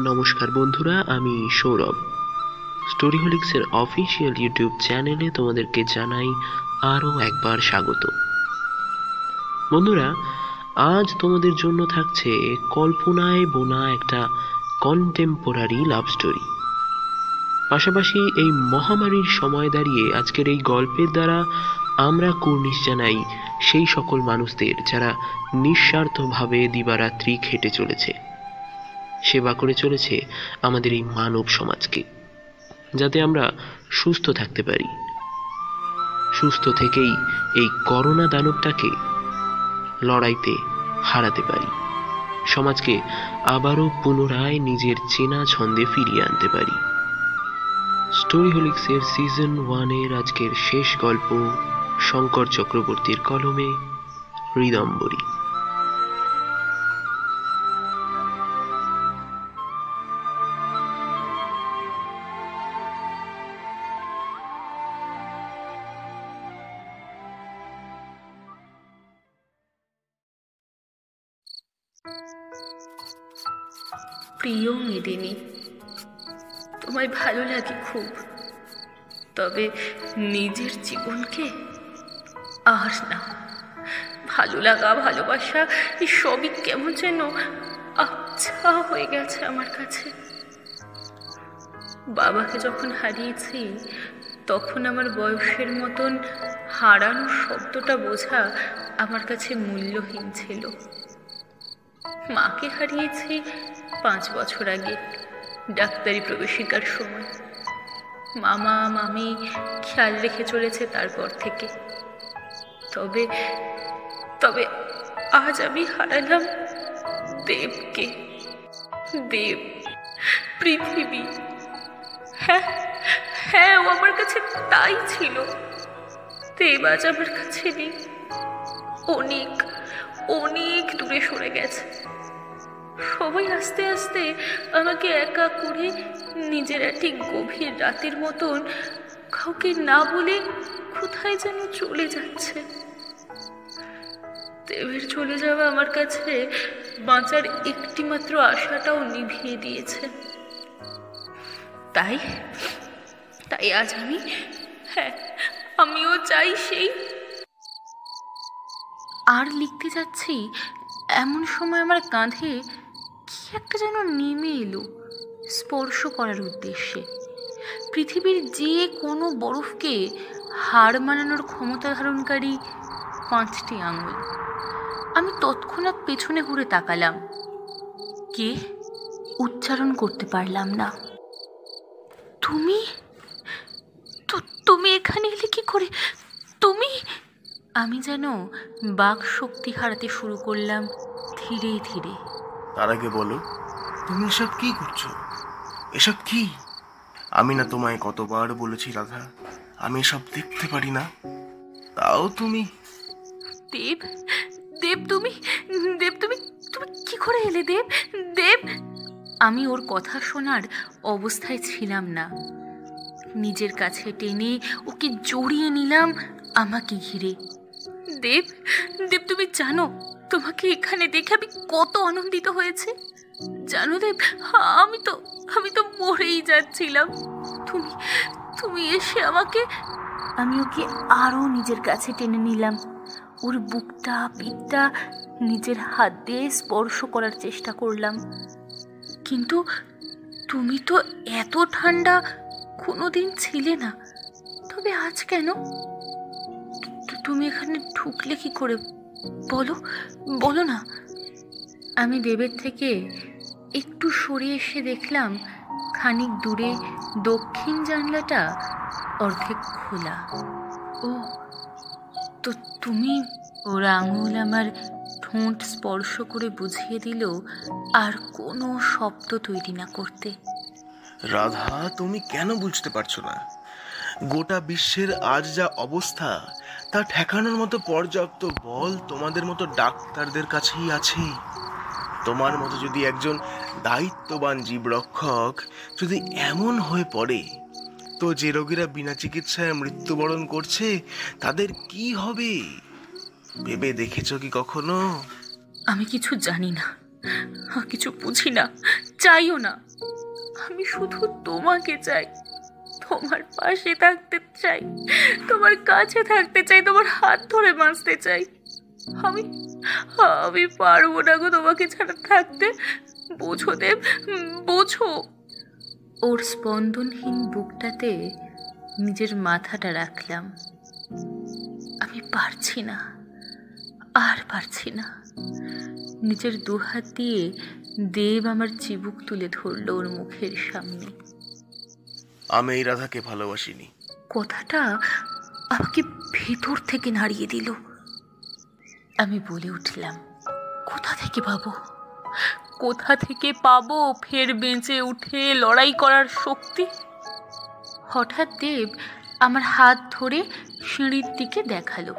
নমস্কার বন্ধুরা, আমি সৌরভ। স্টোরি স্টোরিহোলিক্সের অফিসিয়াল ইউটিউব চ্যানেলে তোমাদেরকে জানাই আরও একবার স্বাগত। বন্ধুরা, আজ তোমাদের জন্য থাকছে কল্পনায় বোনা একটা কন্টেম্পোরারি লাভ স্টোরি পাশাপাশি এই মহামারীর সময় দাঁড়িয়ে আজকের এই গল্পের দ্বারা আমরা কুর্নিশ জানাই সেই সকল মানুষদের যারা নিঃস্বার্থভাবে দিবারাত্রি খেটে চলেছে। সেবা করে চলেছে আমাদের এই মানব সমাজকে, যাতে আমরা সুস্থ থাকতে পারি। সুস্থ থেকেই এই করোনা দানবটাকে লড়াইতে হারাতে পারি। সমাজকে আবারও পুনরায় নিজের চেনা ছন্দে ফিরিয়ে আনতে পারি। স্টোরি হোলিক্সের সিজন ওয়ানের আজকের শেষ গল্প শঙ্কর চক্রবর্তীর কলমে হৃদম্বরী প্রিয় মেদিনী তোমায় ভালো লাগে খুব। তবে নিজের জীবনকে আর না, ভালো লাগা, ভালোবাসা সবই কেমন যেন আচ্ছা হয়ে গেছে আমার কাছে। বাবাকে যখন হারিয়েছি, তখন আমার বয়সের মতন হারানোর শব্দটা বোঝা আমার কাছে মূল্যহীন ছিল। মাকে হারিয়েছি পাঁচ বছর আগে ডাক্তারি প্রবেশিকার সময়। মামা, মামি খেয়াল রেখে চলেছে তারপর থেকে। তবে তবে আজ আমি হারালাম দেবকে। দেব, পৃথিবী। হ্যাঁ হ্যাঁ ও আমার কাছে তাই ছিল। দেব আজ আমার কাছে নেই। অনেক অনেক দূরে সরে গেছে। সবাই আস্তে আস্তে আমাকে একা করে নিজেরা ঠিক গভীর রাতের মতন কাউকে না বলে কোথায় যেন চলে যাচ্ছে। দেবের চলে যাওয়া আমার কাছে বাঁচার একটিমাত্র আশাটাও নিভিয়ে দিয়েছে। তাই তাই আজ আমি হ্যাঁ আমিও চাই সেই। আর লিখতে যাচ্ছি, এমন সময় আমার কাঁধে একটা যেন নেমে এলো স্পর্শ করার উদ্দেশ্যে। পৃথিবীর যে কোনো বরফকে হাড় মানানোর ক্ষমতা ধারণকারী পাঁচটি আঙুল। আমি তৎক্ষণাৎ পেছনে ঘুরে তাকালাম। কে? উচ্চারণ করতে পারলাম না। তুমি? তুমি এখানে এলে কি করে? তুমি? আমি যেন বাক শক্তি হারাতে শুরু করলাম ধীরে ধীরে। তার আগে বলো, তুমি এসব কি করছ? এসব কি? আমি না তোমায় কতবার বলেছি, রাধা, আমি এসব দেখতে পারি না। তাও তুমি? দেব দেব তুমি দেব তুমি তুমি কি করে এলে দেব? দেব, আমি ওর কথা শোনার অবস্থায় ছিলাম না। নিজের কাছে টেনে ওকে জড়িয়ে নিলাম আমাকে ঘিরে। দেব দেব তুমি জানো তোমাকে এখানে দেখে আমি কত আনন্দিত হয়েছে। জানো দেব আমি তো আমি তো মরেই যাচ্ছিলাম। তুমি তুমি এসে আমাকে, আমি ওকে আরও নিজের কাছে টেনে নিলাম। ওর বুকটা, পিঠটা নিজের হাত দিয়ে স্পর্শ করার চেষ্টা করলাম। কিন্তু তুমি তো এত ঠান্ডা কোনোদিন ছিলে না। তবে আজ কেন? তুমি এখানে ঢুকলে কি করে? বলো বলো না। আমি দেবের থেকে একটু সরে এসে দেখলাম খানিক দূরে দক্ষিণ জানলাটা অর্ধেক খোলা। ও, তো তুমি ওর আঙুল আমার ঠোঁট স্পর্শ করে বুঝিয়ে দিল, আর কোনো শব্দ তৈরি না করতে। রাধা, তুমি কেন বুঝতে পারছ না? গোটা বিশ্বের আজ যা অবস্থা তা ঠেকানোর মতো পর্যাপ্ত বল তোমাদের মতো ডাক্তারদের কাছেই আছে। তোমার মতো যদি একজন দায়িত্ববান জীবরক্ষক যদি এমন হয়ে পড়ে, তো যে রোগীরা বিনা চিকিৎসায় মৃত্যুবরণ করছে, তাদের কি হবে? ভেবে দেখেছ কি কখনো? আমি কিছু জানি না কিছু বুঝি না, চাইও না। আমি শুধু তোমাকে চাই। তোমার পাশে থাকতে চাই, তোমার কাছে থাকতে চাই, তোমার হাত ধরে বাঁচতে চাই। আমি আমি পারব না গো তোমাকে ছাড়া থাকতে। বোঝো দেব, বোঝো। ওর স্পন্দনহীন বুকটাতে নিজের মাথাটা রাখলাম। আমি পারছি না, আর পারছি না। নিজের দুহাত দিয়ে দেব আমার চিবুক তুলে ধরলো ওর মুখের সামনে। আমি এই রাধাকে ভালোবাসিনি। কথাটা আমাকে ভেতর থেকে নাড়িয়ে দিল। আমি বলে উঠলাম কোথা থেকে পাবো? কোথা থেকে পাবো ফের বেঁচে উঠে লড়াই করার শক্তি? হঠাৎ দেব আমার হাত ধরে সিঁড়ির দিকে দেখাল।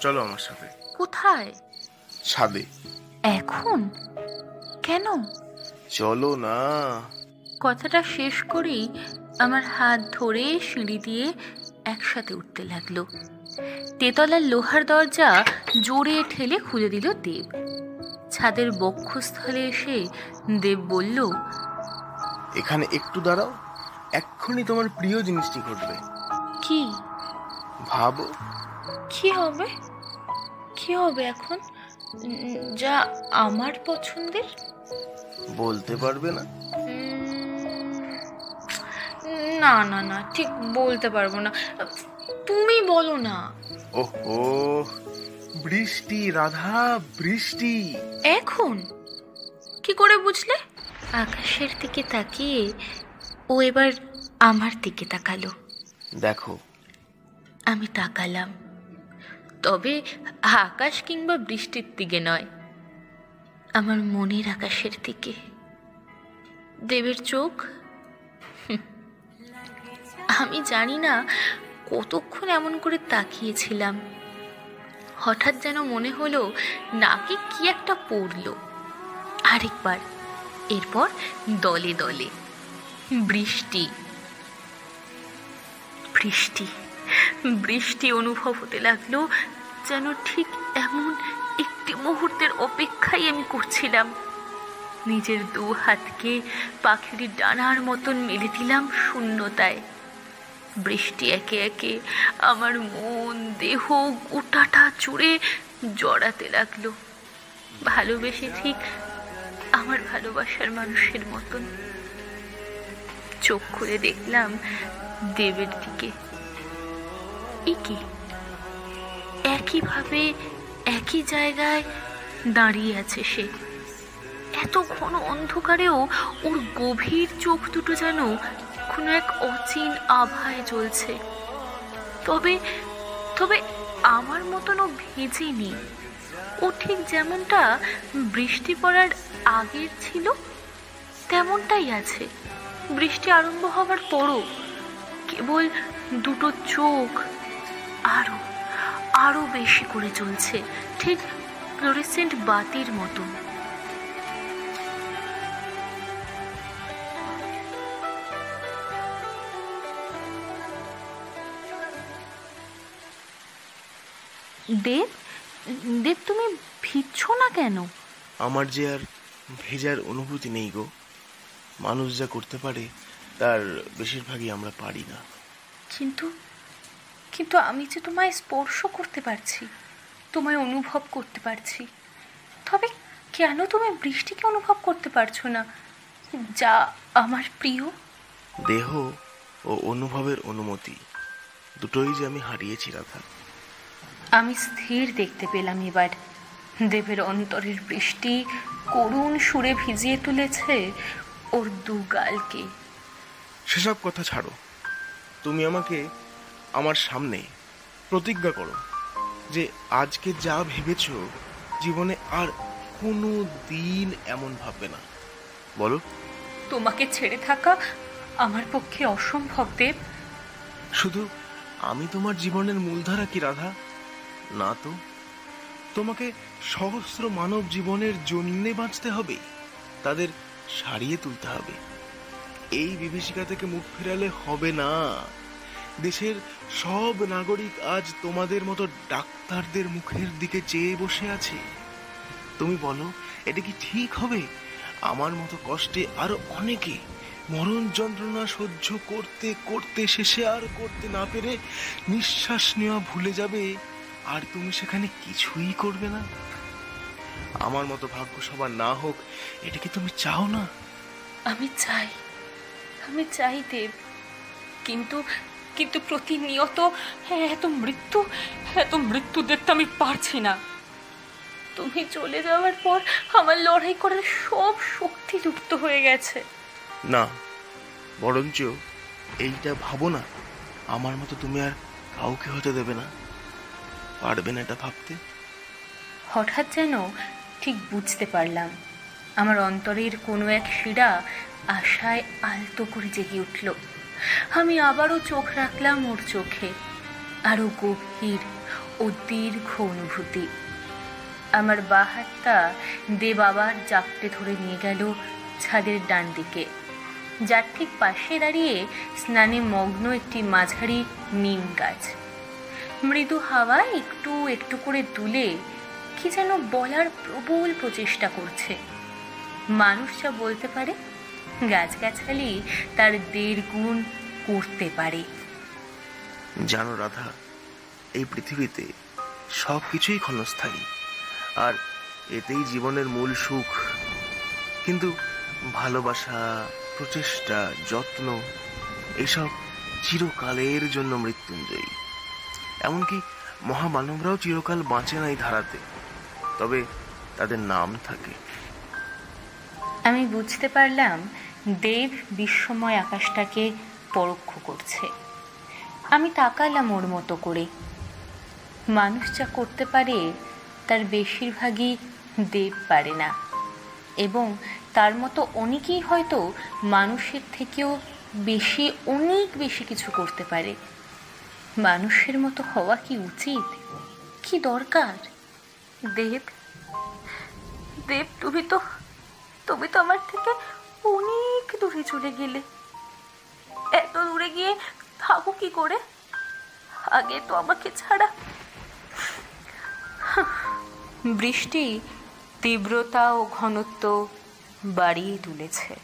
চলো আমার সাথে। কোথায়? ছাদে। এখন? কেন? চলো না। কথাটা শেষ করেই আমার হাত ধরে সিঁড়ি দিয়ে একসাথে উঠতে লাগল। তেতলার লোহার দরজা জোরে ঠেলে খুলে দিল দেব। ছাদের বক্ষস্থলে এসে দেব বলল এখানে একটু দাঁড়াও এক্ষুনি তোমার প্রিয় জিনিসটি ঘটবে। কি? ভাবো। কি হবে? কি হবে এখন? যা আমার পছন্দের? বলতে পারবে না। না না না ঠিক বলতে পারব না। তুমি বলো না। ওহো বৃষ্টি রাধা বৃষ্টি। এখন? কি করে বুঝলে? আকাশের দিকে তাকিয়ে ও এবার আমার দিকে তাকালো। দেখো। আমি তাকালাম। তবে আকাশ কিংবা বৃষ্টির দিকে নয় আমার মনের আকাশের দিকে। দেবের চোখ। আমি জানি না কতক্ষণ এমন করে তাকিয়েছিলাম। হঠাৎ যেন মনে হলো নাকে কি একটা পড়ল। আরেকবার, এরপর দলে দলে। বৃষ্টি। বৃষ্টি। বৃষ্টি অনুভব হতে লাগল যেন ঠিক এমন একটি মুহূর্তের অপেক্ষাই আমি করছিলাম। নিজের দু হাতকে পাখির ডানার মতন মেলে দিলাম শূন্যতায়। বৃষ্টি একে একে আমার মন, দেহ, গোটাটা জুড়ে জড়াতে লাগল। ভালোবেসে ঠিক আমার ভালোবাসার মানুষের মতন। চোখ খুলে দেখলাম দেবের দিকে। এ কি? একইভাবে একই জায়গায় দাঁড়িয়ে আছে সে। এত ঘন অন্ধকারেও ওর গভীর চোখ দুটো যেন কোনো এক অচিন আভায় জ্বলছে। তবে তবে আমার মতন ও ভেজেনি। ও ঠিক যেমনটা বৃষ্টি পড়ার আগের ছিল, তেমনটাই আছে। বৃষ্টি আরম্ভ হবার পরও কেবল দুটো চোখ আরও আরও বেশি করে চলছে ঠিক ফ্লোরেসেন্ট বাতির মতন দেব দেব তুমি ভিজছ না কেন? আমার যে আর ভেজার অনুভূতি নেই গো। মানুষ যা করতে পারে তার বেশিরভাগই আমরা পারি না। কিন্তু কিন্তু আমি যে তোমায় স্পর্শ করতে পারছি তোমায় অনুভব করতে পারছি তবে কেন তুমি বৃষ্টিকে অনুভব করতে পারছ না যা আমার প্রিয়? দেহ ও অনুভবের অনুমতি দুটোই যে আমি হারিয়েছি রাধা। আমি স্থির দেখতে পেলাম এবার। দেবের অন্তরের বৃষ্টি করুণ সুরে ভিজিয়ে তুলেছে ওর দু গালকে। সেসব কথা ছাড়ো। তুমি আমাকে আমার সামনে প্রতিজ্ঞা করো যে আজকে যা ভেবেছ জীবনে আর কোনো দিন এমন ভাববে না। বলো। তোমাকে ছেড়ে থাকা আমার পক্ষে অসম্ভব দেব। শুধু আমি তোমার জীবনের মূলধারা কি রাধা? না তো? তোমাকে সহস্র মানব জীবনের জন্যে বাঁচতে হবে, তাদের সারিয়ে তুলতে হবে। এই বিভীষিকা থেকে মুখ ফেরালে হবে না। দেশের সব নাগরিক আজ তোমাদের মতো ডাক্তারদের মুখের দিকে চেয়ে বসে আছে। তুমি বলো, এটা কি ঠিক হবে? আমার মতো কষ্টে আরও অনেকে মরণ যন্ত্রণা সহ্য করতে করতে, শেষে আর করতে না পেরে নিঃশ্বাস নেওয়া ভুলে যাবে? আর তুমি সেখানে কিছুই করবে না? আমার মতো ভাগ্য সবার না হোক এটা কি তুমি চাও না? আমি চাই। আমি চাই দেব। কিন্তু কিন্তু প্রতিনিয়ত এত মৃত্যু এত মৃত্যু দেখতে আমি পারছি না। তুমি চলে যাওয়ার পর আমার লড়াই করার সব শক্তি লুপ্ত হয়ে গেছে। না বরঞ্চ এইটা ভাবো না। আমার মতো তুমি আর কাউকে হতে দেবে না। পারবে না এটা ভাবতে? হঠাৎ যেন ঠিক বুঝতে পারলাম। আমার অন্তরের কোনো এক শিরা আশায় আলতো করে জেগে উঠল। আমি আবারও চোখ রাখলাম ওর চোখে। আরও গভীর ও দীর্ঘ অনুভূতি। আমার বা হাতটা দেব আবার জাপটে ধরে নিয়ে গেল ছাদের ডান দিকে, যার ঠিক পাশে দাঁড়িয়ে স্নানে মগ্ন একটি মাঝারি নিম গাছ। মৃদু হাওয়া একটু একটু করে তুলে কি যেন বলার প্রবল প্রচেষ্টা করছে। মানুষ যা বলতে পারে, গাছগাছালি তার দেড় গুণ করতে পারে। জানো রাধা, এই পৃথিবীতে সব কিছুই ক্ষণস্থায়ী, আর এতেই জীবনের মূল সুখ। কিন্তু ভালোবাসা, প্রচেষ্টা, যত্ন, এসব চিরকালের জন্য মৃত্যুঞ্জয়ী। এমনকি মহামানবরাও চিরকাল বাঁচে না এই ধারাতে। তবে তাদের নাম থাকে। আমি বুঝতে পারলাম দেব বিশ্বময় আকাশটাকে পরোক্ষ করছে। আমি তাকালাম ওর মতো করে। মানুষ যা করতে পারে, তার বেশিরভাগই দেব পারে না। এবং তার মতো অনেকেই হয়তো মানুষের থেকেও বেশি, অনেক বেশি কিছু করতে পারে। মানুষের মতো হওয়া কি উচিত? কি দরকার? দেব দেব, তুমি তো তুমি তো আমার থেকে অনেক দূরে চলে গেলে। এত দূরে গিয়ে থাকো কি করে? আগে তো আমাকে ছাড়া। বৃষ্টি তীব্রতা ও ঘনত্ব বাড়িয়ে তুলেছে।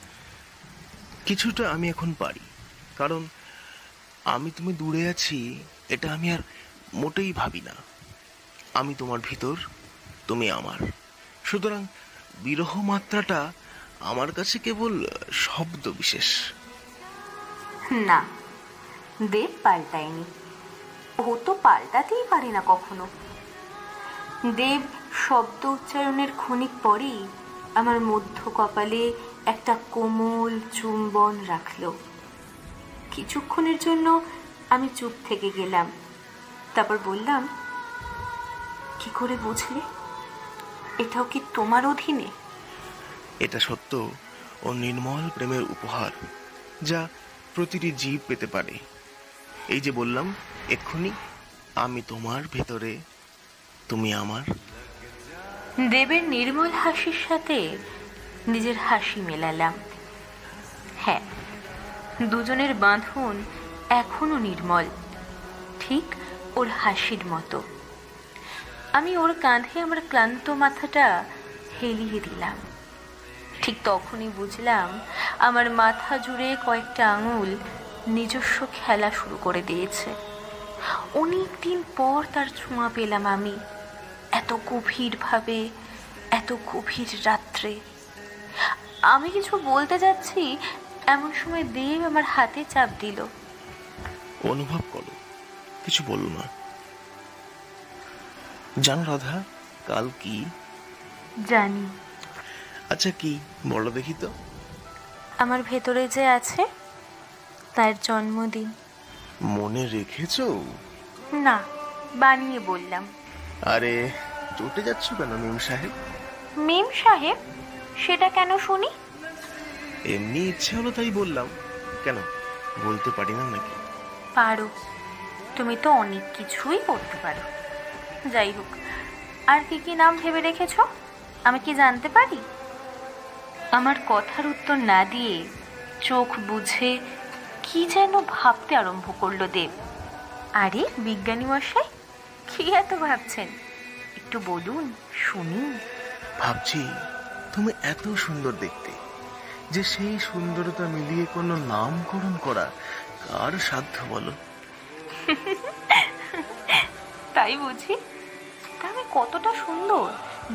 কিছুটা আমি এখন পারি, কারণ আমি তুমি দূরে আছি, এটা আমি আর মোটেই ভাবি না। আমি তোমার ভিতর, তুমি আমার। সুতরাং বিরহ মাত্রাটা আমার কাছে কেবল শব্দ বিশেষ। না, দেব পাল্টায়নি। ও তো পাল্টাতেই পারে না কখনো। দেব শব্দ উচ্চারণের ক্ষণিক পরেই আমার মধ্য কপালে একটা কোমল চুম্বন রাখল। কিছুক্ষণের জন্য আমি চুপ থেকে গেলাম। তারপর বললাম কি করে বুঝলে? এটাও কি তোমার অধীনে? এটা সত্য ও নির্মল প্রেমের উপহার যা প্রতিটি জীব পেতে পারে। এই যে বললাম এক্ষুনি আমি তোমার ভেতরে তুমি আমার। দেবের নির্মল হাসির সাথে নিজের হাসি মেলালাম। হ্যাঁ দুজনের বাঁধন এখনও নির্মল। ঠিক ওর হাসির মতো। আমি ওর কাঁধে আমার ক্লান্ত মাথাটা হেলিয়ে দিলাম। ঠিক তখনই বুঝলাম আমার মাথা জুড়ে কয়েকটা আঙুল নিজস্ব খেলা শুরু করে দিয়েছে। অনেক দিন পর তার ছোঁয়া পেলাম আমি। এত গভীরভাবে, এত গভীর রাত্রে। আমি কিছু বলতে যাচ্ছি এমন সময় দেব আমার হাতে চাপ দিল। অনুভব করো কিছু বলো না। জানো রাধা কাল কি? জানি। আচ্ছা কি? বলো দেখি তো। আমার ভেতরে যে আছে তার জন্মদিন। মনে রেখেছো? না বানিয়ে বললাম। আরে চটে যাচ্ছ কেন মিম সাহেব? মেম সাহেব সেটা কেন শুনি? এমনি ইচ্ছে হলো তাই বললাম। কেন? বলতে পারি না নাকি? পারো। তুমি তো অনেক কিছুই করতে পারো। যাই হোক আর কি কি নাম ভেবে রেখেছো? আমি কি জানতে পারি? আমার কথার উত্তর না দিয়ে চোখ বুঝে কি যেন ভাবতে আরম্ভ করল দেব। আরে বিজ্ঞানী মশাই কি এত ভাবছেন? একটু বলুন শুনি ভাবছি তুমি এত সুন্দর দেখতে। যে সেই সুন্দরতা মিলিয়ে কোনো নামকরণ করা কার সাধ্য বলো? তাই বুঝি? আমি কতটা সুন্দর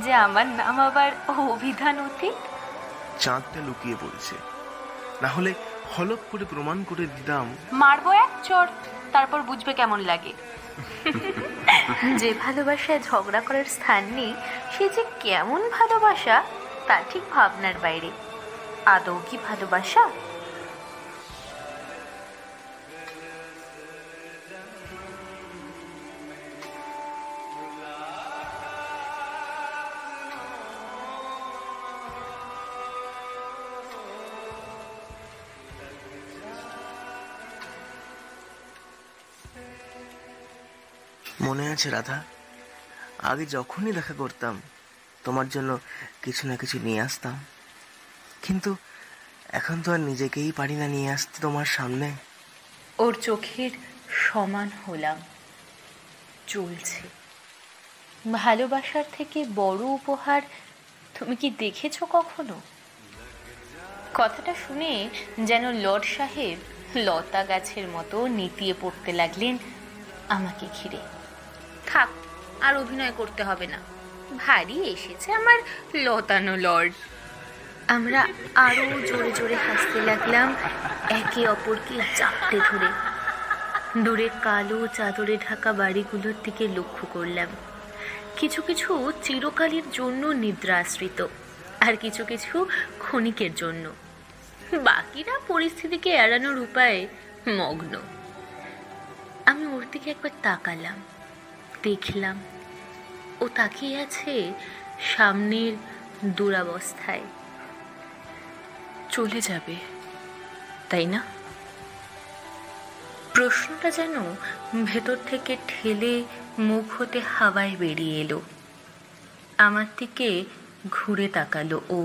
যে আমার নাম আবার অভিধান অতীত? চাঁদটা লুকিয়ে পড়েছে। না হলে হলপ করে প্রমাণ করে দিতাম। মারবো এক চর তারপর বুঝবে কেমন লাগে। যে ভালোবাসায় ঝগড়া করার স্থান নেই সে যে কেমন ভালোবাসা তা ঠিক ভাবনার বাইরে। আদৌ কি ভালোবাসা? মনে আছে, রাধা? আগে যখনই দেখা করতাম, তোমার জন্য কিছু না কিছু নিয়ে আসতাম। কিন্তু এখন তো আর নিজেকেই পারি না নিয়ে আসতে তোমার সামনে। ওর চোখের সমান হলাম। চলছে। ভালোবাসার থেকে বড় উপহার তুমি কি দেখেছ কখনো? কথাটা শুনে যেন লর্ড সাহেব লতা গাছের মতো নিতিয়ে পড়তে লাগলেন আমাকে ঘিরে। থাক, আর অভিনয় করতে হবে না। ভারী এসেছে আমার লতানো লর্ড। আমরা আরও জোরে জোরে হাসতে লাগলাম, একে অপরকে চাপটে ধরে। দূরে কালো চাদরে ঢাকা বাড়িগুলোর দিকে লক্ষ্য করলাম। কিছু কিছু চিরকালের জন্য নিদ্রা আশ্রিত আর কিছু কিছু ক্ষণিকের জন্য। বাকিরা পরিস্থিতিকে এড়ানোর উপায়ে মগ্ন। আমি ওর দিকে একবার তাকালাম, দেখলাম ও তাকিয়ে আছে সামনের দুরাবস্থায়। চলে যাবে, তাই না? প্রশ্নটা যেন ভেতর থেকে ঠেলে মুখ হতে হাওয়ায় বেরিয়ে এলো। আমার দিকে ঘুরে তাকালো ও।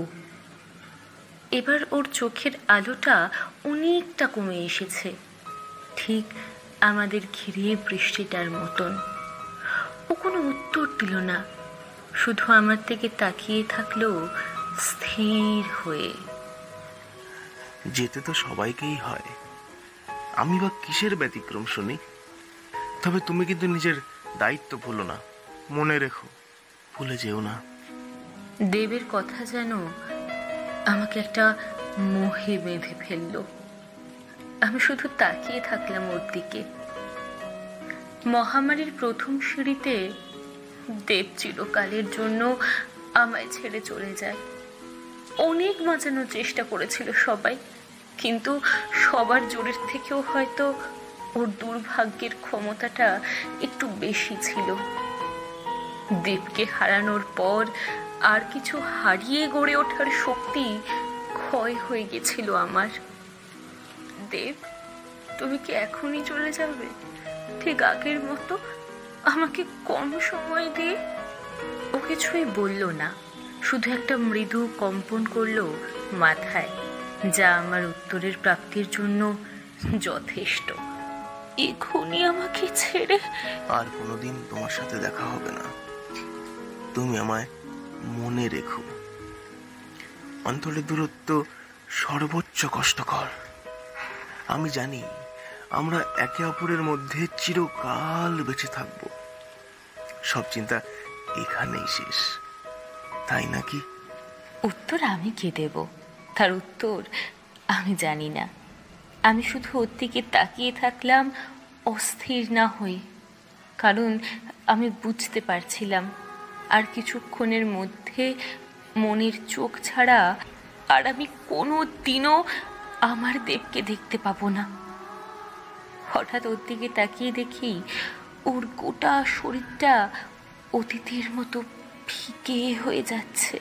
এবার ওর চোখের আলোটা অনেকটা কমে এসেছে, ঠিক আমাদের ঘিরে বৃষ্টিটার মতন। ও কোনো উত্তর দিল না, শুধু আমার থেকে তাকিয়ে থাকল স্থির হয়ে। যেতে তো সবাইকেই হয়। আমি বা কিসের ব্যতিক্রম শুনি? তবে তুমি কিন্তু নিজের দায়িত্ব ভুলো না। মনে রেখো, ভুলে যেও না। দেবের কথা যেন আমাকে একটা মোহে বেঁধে ফেলল। আমি শুধু তাকিয়ে থাকলাম ওর দিকে। মহামারীর প্রথম সিঁড়িতে দেব চিরকালের জন্য আমায় ছেড়ে চলে যায়। অনেক বাঁচানোর চেষ্টা করেছিল সবাই। কিন্তু সবার জোরের থেকেও হয়তো ওর দুর্ভাগ্যের ক্ষমতাটা একটু বেশি ছিল। দেবকে হারানোর পর আর কিছু হারিয়ে গড়ে ওঠার শক্তি ক্ষয় হয়ে গেছিল আমার। দেব, তুমি কি এখনই চলে যাবে? ঠিক আগের মতো আমাকে কম সময় দিয়ে ও কিছুই বলল না। শুধু একটা মৃদু কম্পন করল মাথায়। যা আমার উত্তরের প্রাপ্তির জন্য যথেষ্ট। এখনই আমাকে ছেড়ে আর কোনোদিন তোমার সাথে দেখা হবে না। তুমি আমায় মনে রেখো। অন্তরের দূরত্ব সর্বোচ্চ কষ্টকর। আমি জানি আমরা একে অপরের মধ্যে চিরকাল বেঁচে থাকব। সব চিন্তা এখানেই শেষ। তাই নাকি? উত্তর আমি কে দেব? তার উত্তর আমি জানি না। আমি শুধু ওর দিকে তাকিয়ে থাকলাম, অস্থির না হয়ে কারণ আমি বুঝতে পারছিলাম, আর কিছুক্ষণের মধ্যে মনের চোখ ছাড়া আর আমি কোনো দিনও আমার দেবকে দেখতে পাবো না। হঠাৎ ওর দিকে তাকিয়ে দেখি, ওর গোটা শরীরটা অতীতের মতো ফিকে হয়ে যাচ্ছে।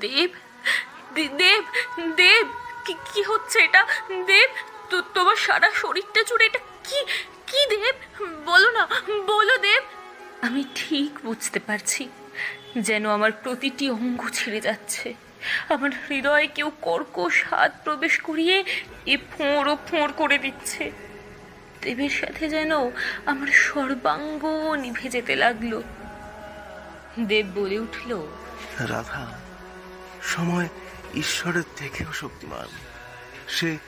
দেব? দেব দেব, কি কি হচ্ছে এটা? দেব তোমার সারা শরীরটা জুড়ে এটা কি কি দেব? বলো না, বলো দেব। আমি ঠিক বুঝতে পারছি যেন আমার প্রতিটি অঙ্গ ছিঁড়ে যাচ্ছে। আমার হৃদয়ে কেউ কর্কশ হাত প্রবেশ করিয়ে এ ফোঁড় ও ফোঁড় করে দিচ্ছে। দেবের সাথে যেন আমার সর্বাঙ্গ নিভে যেতে লাগল। দেব বলে উঠল, রাধা, সময় ঈশ্বরের থেকেও শক্তিমান। সে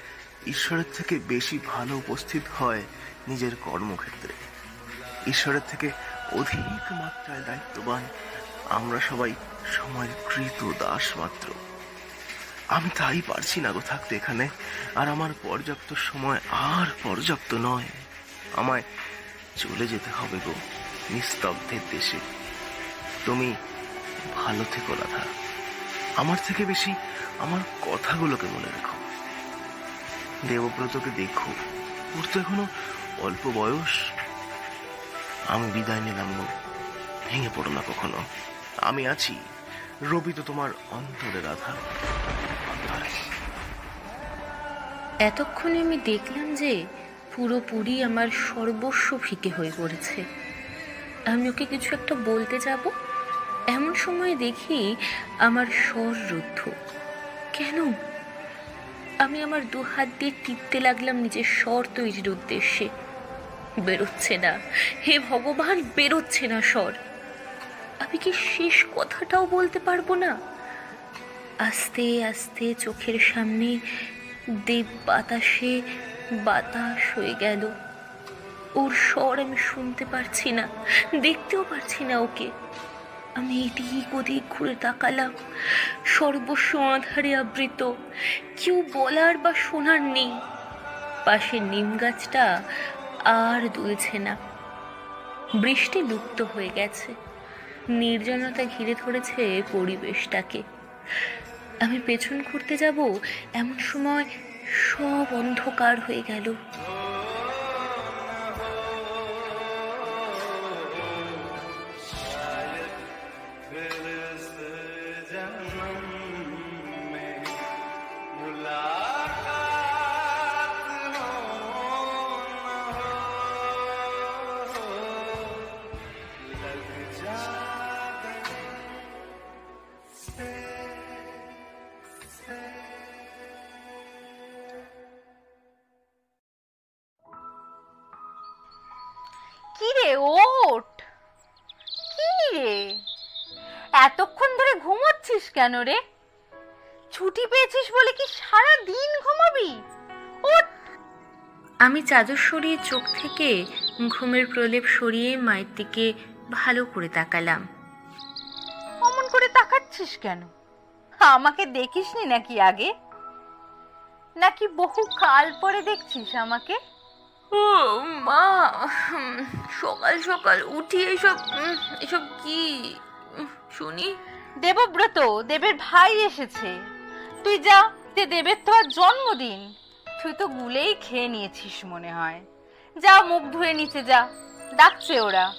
ঈশ্বরের থেকে বেশি ভালো উপস্থিত হয় নিজের কর্মক্ষেত্রে। ঈশ্বরের থেকে অধিক মাত্রায় দায়িত্ববান আমরা সবাই সময়ের কৃত দাস মাত্র। আমি তাই পারছি না গো থাকতে এখানে, আর আমার পর্যাপ্ত সময় আর পর্যাপ্ত নয়। আমায় চলে যেতে হবে গো নিস্তব্ধের দেশে। তুমি ভালো থেকো না রাধা। আমার থেকে বেশি আমার কথাগুলোকে মনে রেখো। দেবব্রতকে দেখো। ওর তো এখনও অল্প বয়স। আমি বিদায় নিলাম ভেঙে পড়ো না কখনো। আমি আছি। রবি তো তোমার অন্তরে রাধা। এতক্ষণে আমি দেখলাম যে পুরোপুরি আমার সর্বস্ব ফিকে হয়ে পড়েছে। আমি ওকে কিছু একটা বলতে যাব? এমন সময় দেখি আমার স্বর রুদ্ধ। কেন? আমি আমার দু হাত দিয়ে টিপতে লাগলাম নিজের স্বর তৈরির উদ্দেশ্যে। বেরোচ্ছে না। হে ভগবান, বেরোচ্ছে না স্বর। আমি কি শেষ কথাটাও বলতে পারব না? আস্তে আস্তে চোখের সামনে দেব বাতাসে বাতাস হয়ে গেল। ওর স্বর আমি শুনতে পারছি না, দেখতেও পারছি না ওকে। আমি এদিক ওদিক ঘুরে তাকালাম। সর্বস্ব আধারে আবৃত। কেউ বলার বা শোনার নেই। পাশের নিম গাছটা আর দুলছে না। বৃষ্টি লুপ্ত হয়ে গেছে। নির্জনতা ঘিরে ধরেছে পরিবেশটাকে। আমি পেছন ঘুরতে যাব, এমন সময় সব অন্ধকার হয়ে গেল। রে ওট কি রে? এতক্ষণ ধরে ঘুমোচ্ছিস কেন রে? ছুটি পেয়েছিস বলে কি সারা দিন ঘুমাবি? ওট আমি চাদর সরিয়ে চোখ থেকে ঘুমের প্রলেপ সরিয়ে মায়ের দিকে ভালো করে তাকালাম। অমন করে তাকাচ্ছিস কেন? আমাকে দেখিসনি নাকি আগে? নাকি বহু কাল পরে দেখছিস আমাকে? ও মা হুম, সকাল সকাল উঠি এসব এসব কি? শুনি। দেবব্রত দেবের ভাই এসেছে। তুই যা যে দেবের তো আর জন্মদিন। তুই তো গুলেই খেয়ে নিয়েছিস মনে হয়। যা মুখ ধুয়ে নিচে যা। ডাকছে ওরা।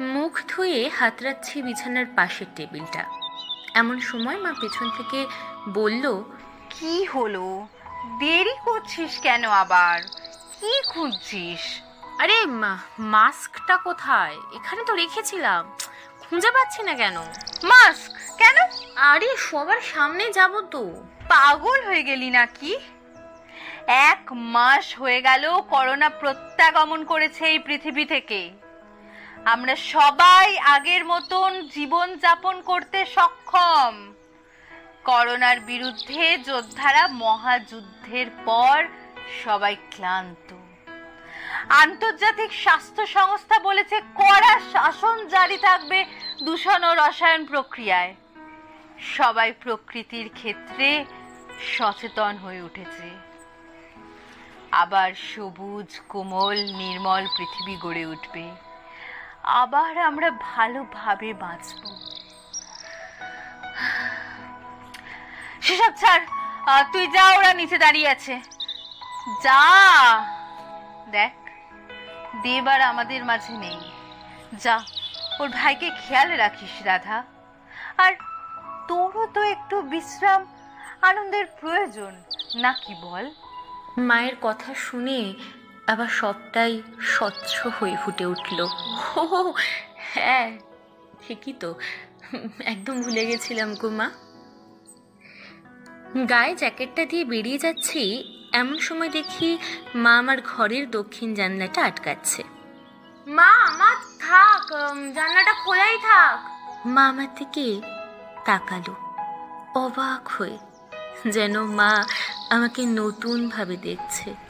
মুখ ধুয়ে হাতড়াচ্ছি বিছানার পাশের টেবিলটা। এমন সময় মা পেছন থেকে বলল কি হলো? দেরি করছিস কেন আবার? কি খুঁজছিস? আরে মা- মাস্কটা কোথায়? এখানে তো রেখেছিলাম। খুঁজে পাচ্ছি না কেন? মাস্ক? কেন? আরে সবার সামনে যাব তো। পাগল হয়ে গেলি নাকি? এক মাস হয়ে গেল করোনা প্রত্যাগমন করেছে এই পৃথিবী থেকে। আমরা সবাই আগের মতন জীবন যাপন করতে সক্ষম। করোনার বিরুদ্ধে যোদ্ধারা মহাযুদ্ধের পর সবাই ক্লান্ত। আন্তর্জাতিক স্বাস্থ্য সংস্থা বলেছে, কড়া শাসন জারি থাকবে দূষণ ও রসায়ন প্রক্রিয়ায়। সবাই প্রকৃতির ক্ষেত্রে সচেতন হয়ে উঠেছে। আবার সবুজ, কোমল, নির্মল পৃথিবী গড়ে উঠবে। আবার আমরা ভালোভাবে বাঁচব। সেসব ছাড় তুই যা, ওরা নিচে দাঁড়িয়ে আছে। যা। দেখ দেবার আমাদের মাঝে নেই। যা, ওর ভাইকে খেয়াল রাখিস, রাধা। আর তোরও তো একটু বিশ্রাম, আনন্দের প্রয়োজন। নাকি বল? মায়ের কথা শুনে আবার সবটাই স্বচ্ছ হয়ে ফুটে উঠল। ও হ্যাঁ ঠিকই তো। একদম ভুলে গেছিলাম গো মা। গায়ে জ্যাকেটটা দিয়ে বেরিয়ে যাচ্ছি এমন সময় দেখি মা আমার ঘরের দক্ষিণ জানলাটা আটকাচ্ছে। মা মা থাক জানলাটা খোলাই থাক। মা আমার দিকে তাকালো অবাক হয়ে। যেন মা আমাকে নতুন ভাবে দেখছে।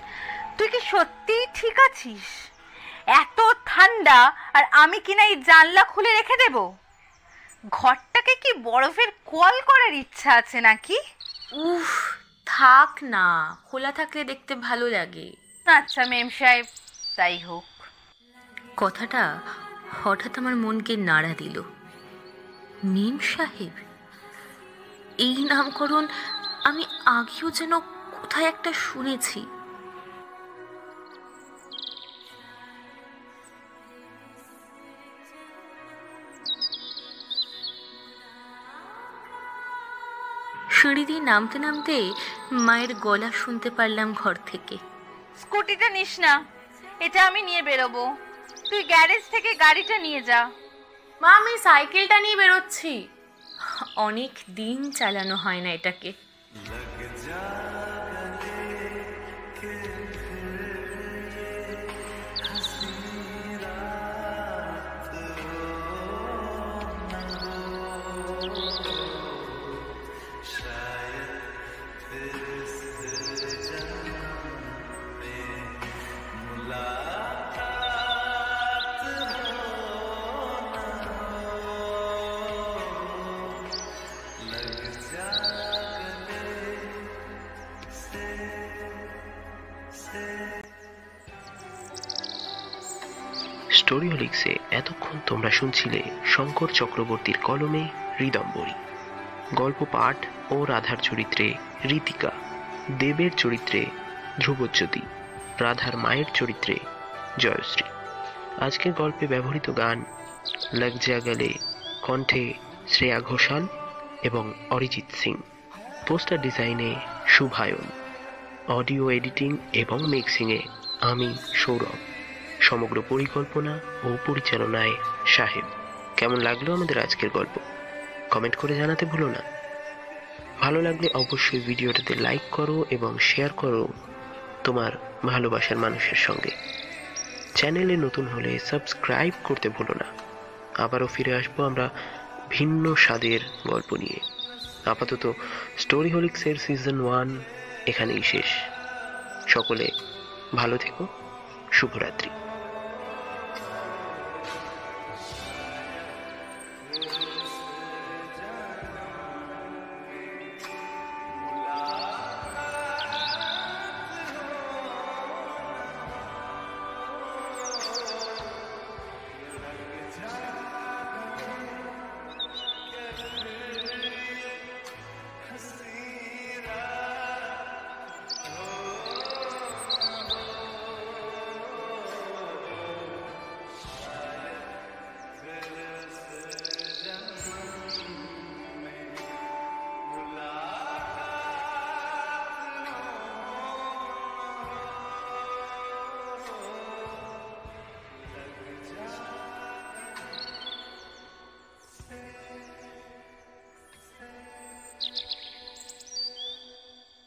তুই কি সত্যিই ঠিক আছিস? এত ঠান্ডা আর আমি কিনা এই জানলা খুলে রেখে দেব? ঘরটাকে কি বরফের কল করার ইচ্ছা আছে নাকি? উফ থাক না খোলা থাকলে দেখতে ভালো লাগে। আচ্ছা মেম সাহেব তাই হোক। কথাটা হঠাৎ আমার মনকে নাড়া দিল। মেম সাহেব এই নামকরণ আমি আগেও যেন কোথায় একটা শুনেছি। সিঁড়ি দিয়ে নামতে নামতে মায়ের গলা শুনতে পারলাম ঘর থেকে। স্কুটিটা নিস না এটা আমি নিয়ে বেরোবো। তুই গ্যারেজ থেকে গাড়িটা নিয়ে যা। মা আমি সাইকেলটা নিয়ে বেরোচ্ছি। অনেক দিন চালানো হয় না এটাকে। স্টোরি হলিক্সে এতক্ষণ তোমরা শুনছিলে শঙ্কর চক্রবর্তীর কলমে হৃদম্বরী গল্প পাঠ ও রাধার চরিত্রে রীতিকা, দেবের চরিত্রে ধ্রুবজ্যোতি, রাধার মায়ের চরিত্রে জয়শ্রী। আজকের গল্পে ব্যবহৃত গান লগ যা গলে কণ্ঠে শ্রেয়া ঘোষাল এবং অরিজিৎ সিং। পোস্টার ডিজাইনে শুভায়ন। অডিও এডিটিং এবং মিক্সিংয়ে আমি সৌরভ। সমগ্র পরিকল্পনা ও পরিচালনায় সাহেব। কেমন লাগল আমাদের আজকের গল্প? কমেন্ট করে জানাতে ভুলো না। ভালো লাগলে অবশ্যই ভিডিওটাতে লাইক করো এবং শেয়ার করো তোমার ভালোবাসার মানুষের সঙ্গে। চ্যানেলে নতুন হলে সাবস্ক্রাইব করতে ভুলো না। আবারও ফিরে আসব আমরা ভিন্ন স্বাদের গল্প নিয়ে। আপাতত স্টোরি হোলিক্সের সিজন ওয়ান এখানেই শেষ। সকলে ভালো থেকো, শুভরাত্রি।